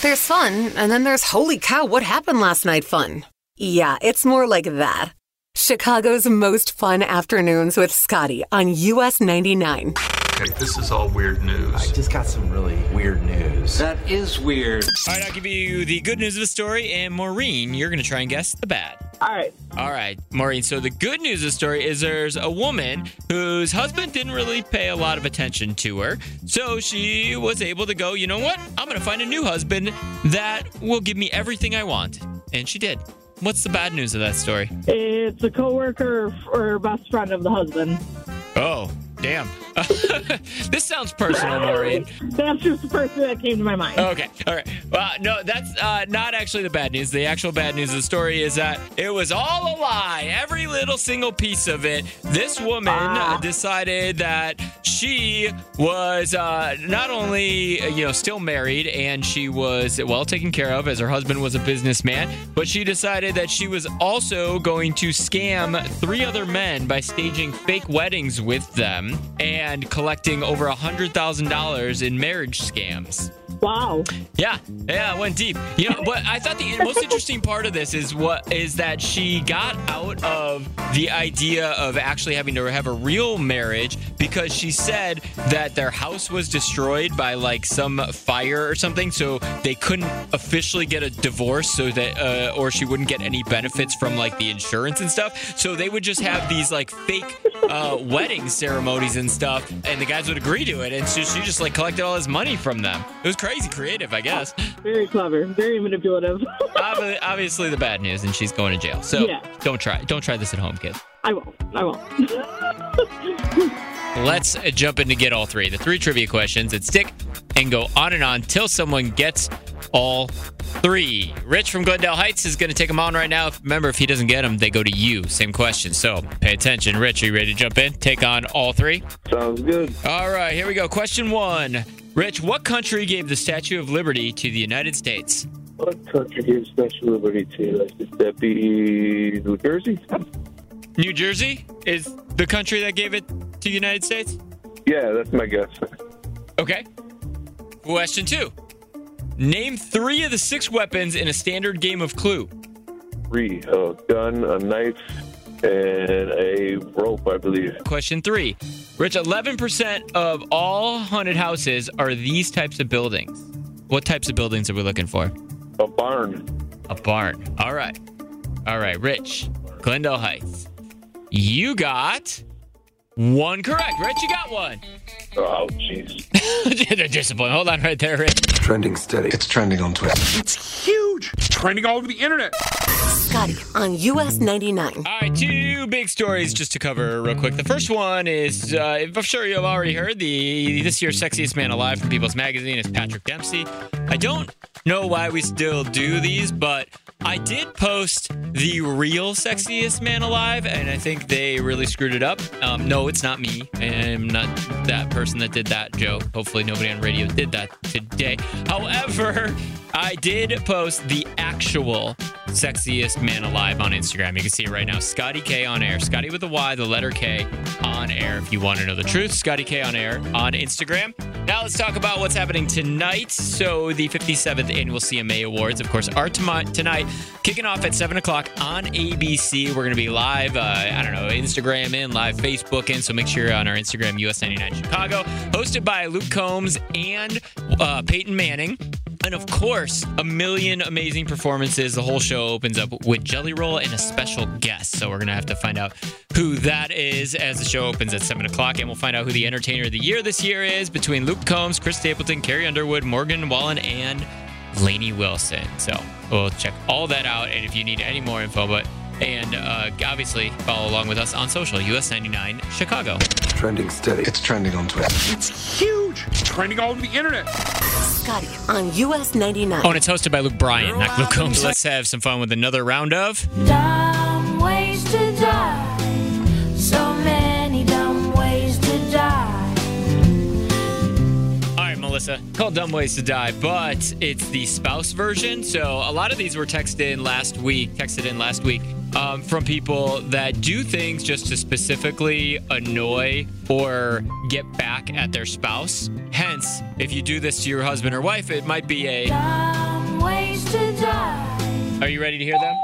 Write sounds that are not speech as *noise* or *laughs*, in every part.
There's fun, and then there's holy cow, what happened last night fun. Yeah, it's more like that. Chicago's most fun afternoons with Scotty on US 99. Okay, this is all weird news. I just got some really weird news. That is weird. All right, I'll give you the good news of the story, and Maureen, you're going to try and guess the bad. All right. All right, Maureen. So the good news of the story is there's a woman whose husband didn't really pay a lot of attention to her. So she was able to go, you know what? I'm going to find a new husband that will give me everything I want. And she did. What's the bad news of that story? It's a coworker or best friend of the husband. Oh, damn. *laughs* this sounds personal, Maureen. That's just the first thing that came to my mind. Okay. All right. Well, no, that's uh, not actually the bad news. The actual bad news of the story is that it was all a lie. Every little single piece of it. This woman Ah. decided that she was uh, not only you know still married and she was well taken care of as her husband was a businessman, but she decided that she was also going to scam three other men by staging fake weddings with them and collecting over hundred thousand dollars in marriage scams. Wow. Yeah, yeah, it went deep. You know, but I thought the most interesting part of this is what is that she got out of the idea of actually having to have a real marriage because she said that their house was destroyed by like some fire or something, so they couldn't officially get a divorce, so that uh, or she wouldn't get any benefits from like the insurance and stuff. So they would just have these like fake uh, wedding ceremonies and stuff, and the guys would agree to it, and so she just like collected all this money from them. It was crazy creative, I guess. Very clever. Very manipulative. *laughs* Obviously, the bad news, and she's going to jail. So Yeah. don't try. Don't try this at home, kids. I won't. I won't. *laughs* Let's uh, jump in to get all three. The three trivia questions that stick and go on and on till someone gets all three. Rich from Glendale Heights is going to take them on right now. Remember, if he doesn't get them, they go to you. Same question. So pay attention. Rich, are you ready to jump in? Take on all three? Sounds good. All right, here we go. Question one. Rich, what country gave the Statue of Liberty to the United States? What country gave Special Liberty to? That be New Jersey? New Jersey is the country that gave it to the United States? Yeah, that's my guess. Okay. Question two. Name three of the six weapons in a standard game of Clue. Three: a gun, a knife, and a rope, I believe. Question three. Rich, 11% of all haunted houses are these types of buildings. What types of buildings are we looking for? A barn. A barn. All right. All right, Rich. Glendale Heights. You got one correct. Rich, you got one. Oh, jeez. *laughs* Discipline. Hold on right there, Rich. Trending steady. It's trending on Twitter. It's huge. It's trending all over the internet. Scotty on US 99. All right, two big stories just to cover real quick. The first one is, uh, I'm sure you have already heard, the this year's sexiest man alive from People's Magazine is Patrick Dempsey. I don't know why we still do these, but I did post the real sexiest man alive, and I think they really screwed it up. Um, no, it's not me. I'm not that person that did that joke. Hopefully, nobody on radio did that today. However, I did post the actual sexiest man alive on Instagram. You can see it right now. Scotty K on air. Scotty with a Y, the letter K on air. If you want to know the truth, Scotty K on air on Instagram. Now let's talk about what's happening tonight. So the 57th annual CMA Awards, of course, are tonight, kicking off at 7 o'clock on ABC. We're going to be live, uh, I don't know, Instagram in, live Facebook in. So make sure you're on our Instagram, US99 Chicago, hosted by Luke Combs and uh, Peyton Manning. And of course, a million amazing performances. The whole show opens up with Jelly Roll and a special guest. So we're going to have to find out who that is as the show opens at 7 o'clock. And we'll find out who the entertainer of the year this year is between Luke Combs, Chris Stapleton, Carrie Underwood, Morgan Wallen, and Lainey Wilson. So we'll check all that out. And if you need any more info, but and uh, obviously follow along with us on social, US99 Chicago. Trending steady. It's trending on Twitter. It's huge. It's trending all over the internet. Scotty on US 99. Oh, and it's hosted by Luke Bryan, not Luke Combs. Let's have some fun with another round of. Dumb ways to die. So many dumb ways to die. All right, Melissa, called Dumb Ways to Die, but it's the spouse version. So a lot of these were texted in last week, texted in last week um, from people that do things just to specifically annoy or get back at their spouse. Hence, if you do this to your husband or wife, it might be a Dumb to die. Are you ready to hear them?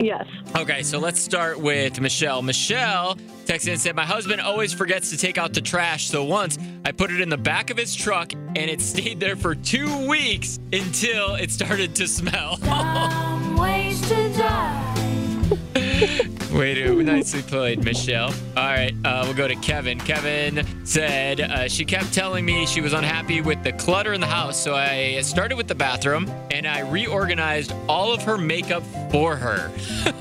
Yes. Okay, so let's start with Michelle. Michelle texted and said, My husband always forgets to take out the trash. So once I put it in the back of his truck and it stayed there for two weeks until it started to smell. *laughs* *laughs* Way to nicely played, Michelle. All right, uh, we'll go to Kevin. Kevin said uh, she kept telling me she was unhappy with the clutter in the house, so I started with the bathroom and I reorganized all of her makeup for her. *laughs*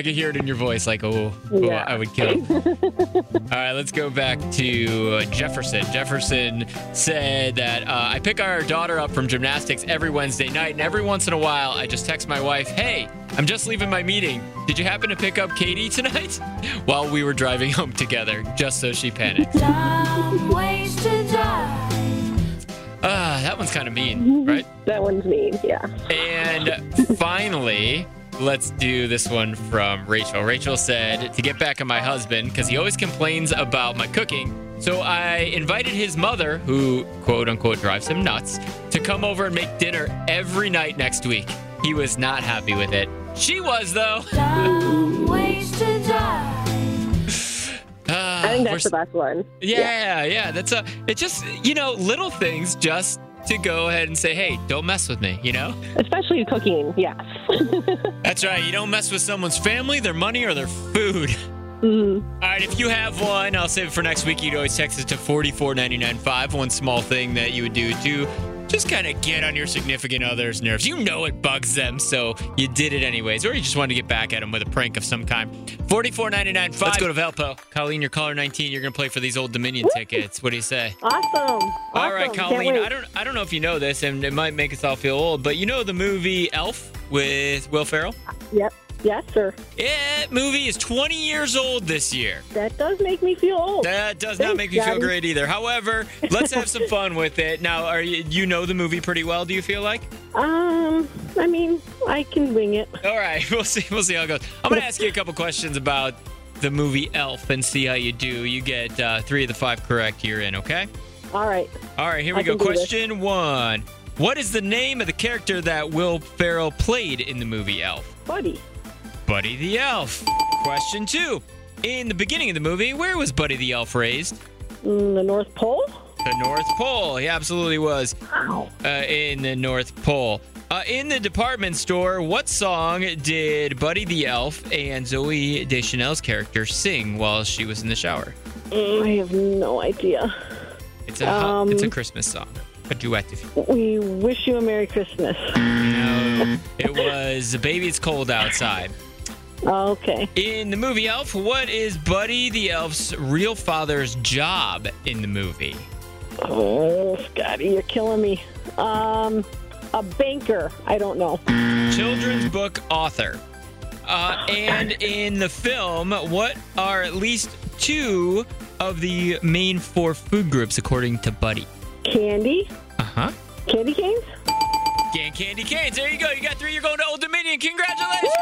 I could hear it in your voice, like, oh, oh, Yeah. I would kill. *laughs* All right, let's go back to uh, Jefferson. Jefferson said that uh, I pick our daughter up from gymnastics every Wednesday night, and every once in a while, I just text my wife, "Hey, I'm just leaving my meeting. Did you happen to pick up Katie tonight?" *laughs* While we were driving home together, just so she panicked. Some ways to die. Ah, that one's kind of mean, right? That one's mean. Yeah. And finally, let's do this one from Rachel. Rachel said to get back at my husband because he always complains about my cooking. So I invited his mother, who quote unquote drives him nuts, to come over and make dinner every night next week. He was not happy with it. She was though. Ways to die. Ah, I think that's the best one. Yeah, yeah, that's a. It just you know little things just to go ahead and say, hey, don't mess with me. You know. Especially cooking. Yes. *laughs* That's right. You don't mess with someone's family, their money, or their food. Mhm. All right, if you have one, I'll save it for next week. You'd always text it to 44995. One small thing that you would do to just kind of get on your significant other's nerves. You know it bugs them, so you did it anyways. Or you just wanted to get back at them with a prank of some kind. 44995. Let's go to Valpo. Colleen, you're caller 19. You're going to play for these old Dominion tickets. What do you say? Awesome. All right, Awesome. Can't Colleen. I don't I don't know if you know this, and it might make us all feel old, but you know the movie Elf with Will Ferrell? Yep. Yes, sir. That movie is 20 years old this year. That does make me feel old. That does not make me feel great either. However, let's have some fun with it. Now, are you you know the movie pretty well? Do you feel like? Um, I mean, I can wing it. All right, *laughs* we'll see. We'll see how it goes. I'm gonna ask you a couple questions about the movie Elf and see how you do. You get uh, three of the five correct. You're in. Okay. All right. All right, here we I go. this. Question one. What is the name of the character that Will Ferrell played in the movie Elf? Buddy. Buddy the Elf. Question two. In the beginning of the movie, where was Buddy the Elf raised? Mm, the North Pole? The North Pole. He absolutely was uh, in the North Pole. Uh, in the department store, what song did Buddy the Elf and Zooey Deschanel's character sing while she was in the shower? Mm, I have no idea. It's a Um, it's a Christmas song, a duet. If you We wish you a Merry Christmas. know. It was "Baby It's Cold Outside." Okay. In the movie Elf, what is Buddy the Elf's real father's job in the movie? Oh, Scotty, you're killing me. Um, a banker. I don't know. Children's book author. Uh, and in the film, what are at least two of the main four food groups according to Buddy? Candy. Uh huh. Candy canes. Can Candy Canes. There you go. You got three. You're going to Old Dominion. Congratulations.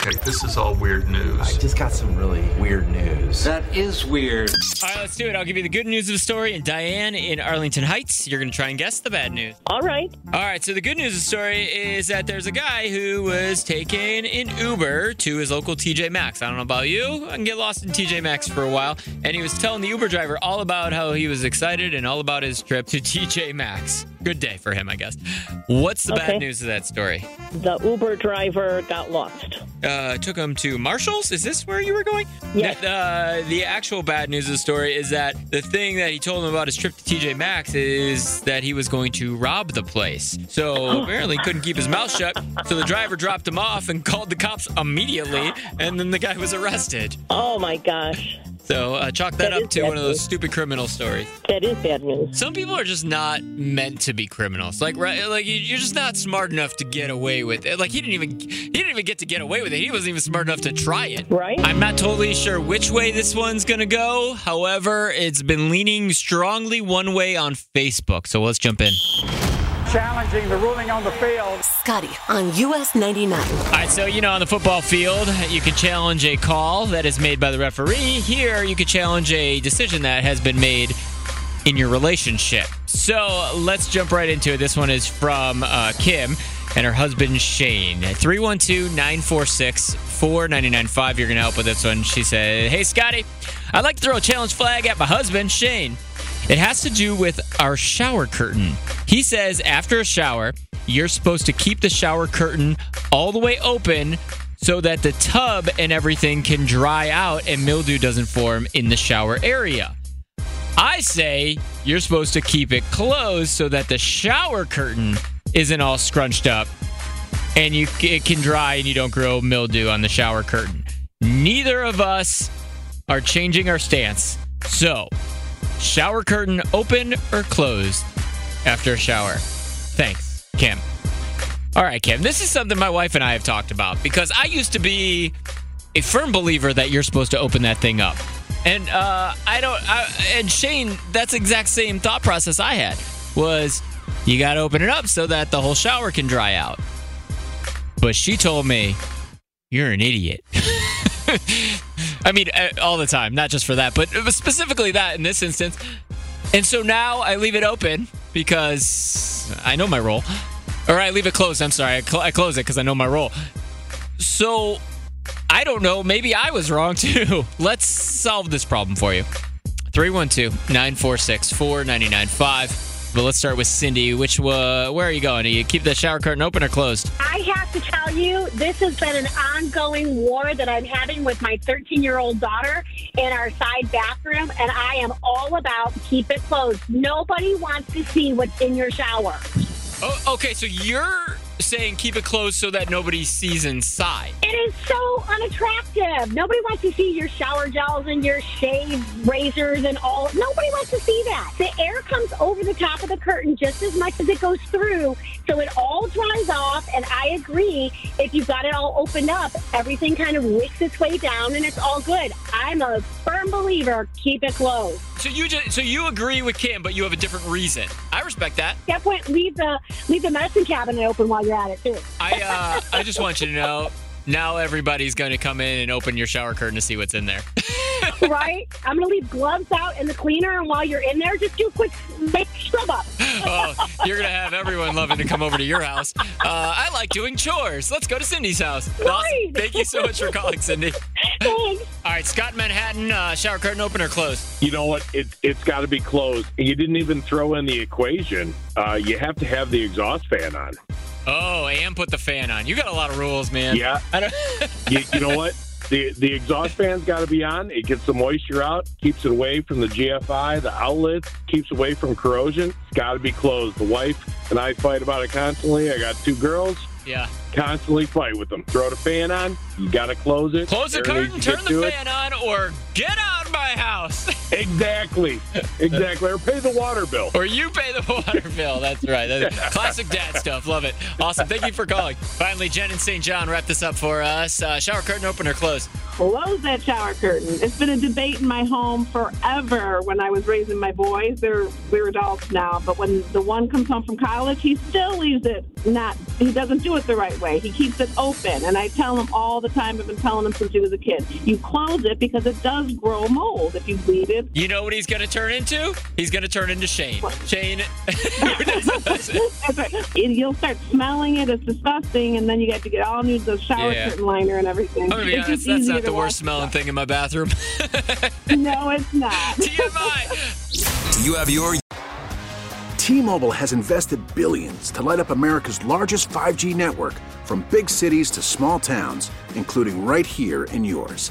Okay, this is all weird news. I just got some really weird news. That is weird. All right, let's do it. I'll give you the good news of the story. And Diane in Arlington Heights, you're going to try and guess the bad news. All right. All right, so the good news of the story is that there's a guy who was taking an Uber to his local TJ Maxx. I don't know about you, I can get lost in TJ Maxx for a while. And he was telling the Uber driver all about how he was excited and all about his trip to TJ Maxx. Good day for him, I guess. What's the bad news of that story? The Uber driver got lost. Uh, took him to Marshall's. Is this where you were going? Yes. The, uh, the actual bad news of the story is that the thing that he told him about his trip to TJ Maxx is that he was going to rob the place. So *gasps* apparently couldn't keep his mouth shut. So the driver dropped him off and called the cops immediately, and then the guy was arrested. Oh my gosh. So uh, chalk that, That up to one of those stupid criminal stories. That is bad news. Some people are just not meant to be criminals. Like, right? Like you- you're just not smart enough to get away with it. Like he didn't even he didn't even get to get away with it. He wasn't even smart enough to try it. Right? I'm not totally sure which way this one's gonna go. However, it's been leaning strongly one way on Facebook. So let's jump in. Challenging the ruling on the field. Scotty on US 99. All right, so you know, on the football field, you can challenge a call that is made by the referee. Here, you could challenge a decision that has been made in your relationship. So let's jump right into it. This one is from uh, Kim and her husband Shane. 312 946 4995. You're going to help with this one. She said, Hey, Scotty, I'd like to throw a challenge flag at my husband, Shane. It has to do with our shower curtain. He says after a shower, you're supposed to keep the shower curtain all the way open so that the tub and everything can dry out and mildew doesn't form in the shower area. I say you're supposed to keep it closed so that the shower curtain isn't all scrunched up and you it can dry and you don't grow mildew on the shower curtain. Neither of us are changing our stance. So, shower curtain open or closed after a shower? Thanks, Kim. All right, Kim. This is something my wife and I have talked about because I used to be a firm believer that you're supposed to open that thing up. And uh, I don't. I, and Shane, that's exact same thought process I had. Was you got to open it up so that the whole shower can dry out. But she told me you're an idiot. *laughs* I mean, uh, all the time, not just for that, but specifically that in this instance. And so now I leave it open because I know my role. Or I leave it closed. I'm sorry. I, cl- I close it because I know my role. So I don't know. Maybe I was wrong too. *laughs* Let's solve this problem for you. 312 946 4995. But let's start with Cindy. Which uh, where are you going? Do you keep the shower curtain open or closed? I have to tell you, this has been an ongoing war that I'm having with my 13 year old daughter in our side bathroom, and I am all about keep it closed. Nobody wants to see what's in your shower. Oh, okay, so you're saying keep it closed so that nobody sees inside. It is so unattractive. Nobody wants to see your shower gels and your shave razors and all. Nobody wants to see that. The air comes over the top of the curtain just as much as it goes through, so it all dries off. And I agree, if you've got it all opened up, everything kind of wicks its way down and it's all good. I'm a firm believer, keep it closed. So you just so you agree with Kim, but you have a different reason. I respect that. At That point, leave the leave the medicine cabinet open while you're at it too. I uh, I just want you to know now everybody's going to come in and open your shower curtain to see what's in there. *laughs* *laughs* right? I'm gonna leave gloves out in the cleaner, and while you're in there, just do a quick make scrub up. *laughs* oh, you're gonna have everyone loving to come over to your house. Uh, I like doing chores. Let's go to Cindy's house. Awesome. Right. Thank you so much for calling, Cindy. *laughs* Thanks. All right, Scott Manhattan, uh, shower curtain open or closed? You know what? It, it's got to be closed. You didn't even throw in the equation. Uh, you have to have the exhaust fan on. Oh, and put the fan on. You got a lot of rules, man. Yeah. I don't. You, you know what? The the exhaust fan's got to be on. It gets the moisture out, keeps it away from the GFI, the outlets, keeps away from corrosion. It's got to be closed. The wife and I fight about it constantly. I got two girls. yeah. Constantly fight with them. Throw the fan on. You got to close it. Close the curtain, turn the to it. fan on, or get out of my house. *laughs* Exactly. Exactly. Or pay the water bill. or you pay the *laughs* water bill. That's right. That's *laughs* classic dad stuff. Love it. Awesome. Thank you for calling. Finally, Jen and St. John wrap this up for us. Uh, shower curtain open or closed? close that shower curtain. It's been a debate in my home forever when I was raising my boys. They're we're adults now, but when the one comes home from college, he still leaves it not he doesn't do it the right way. He keeps it open. And I tell him all the time, I've been telling him since he was a kid, you close it because it does grow mold if you leave it. You know what he's going to turn into? He's going to turn into Shane. Shane. who doesn't *laughs* listen. That's *laughs* right. And You'll start smelling it. It's disgusting, and then you get to get all new the shower Yeah. curtain liner and everything. I'm going to be It's honest, just that's easier not the worst smelling stuff. thing in my bathroom. *laughs* No, it's not. TMI. Do you have your T-Mobile has invested billions to light up America's largest 5G network from big cities to small towns, including right here in yours.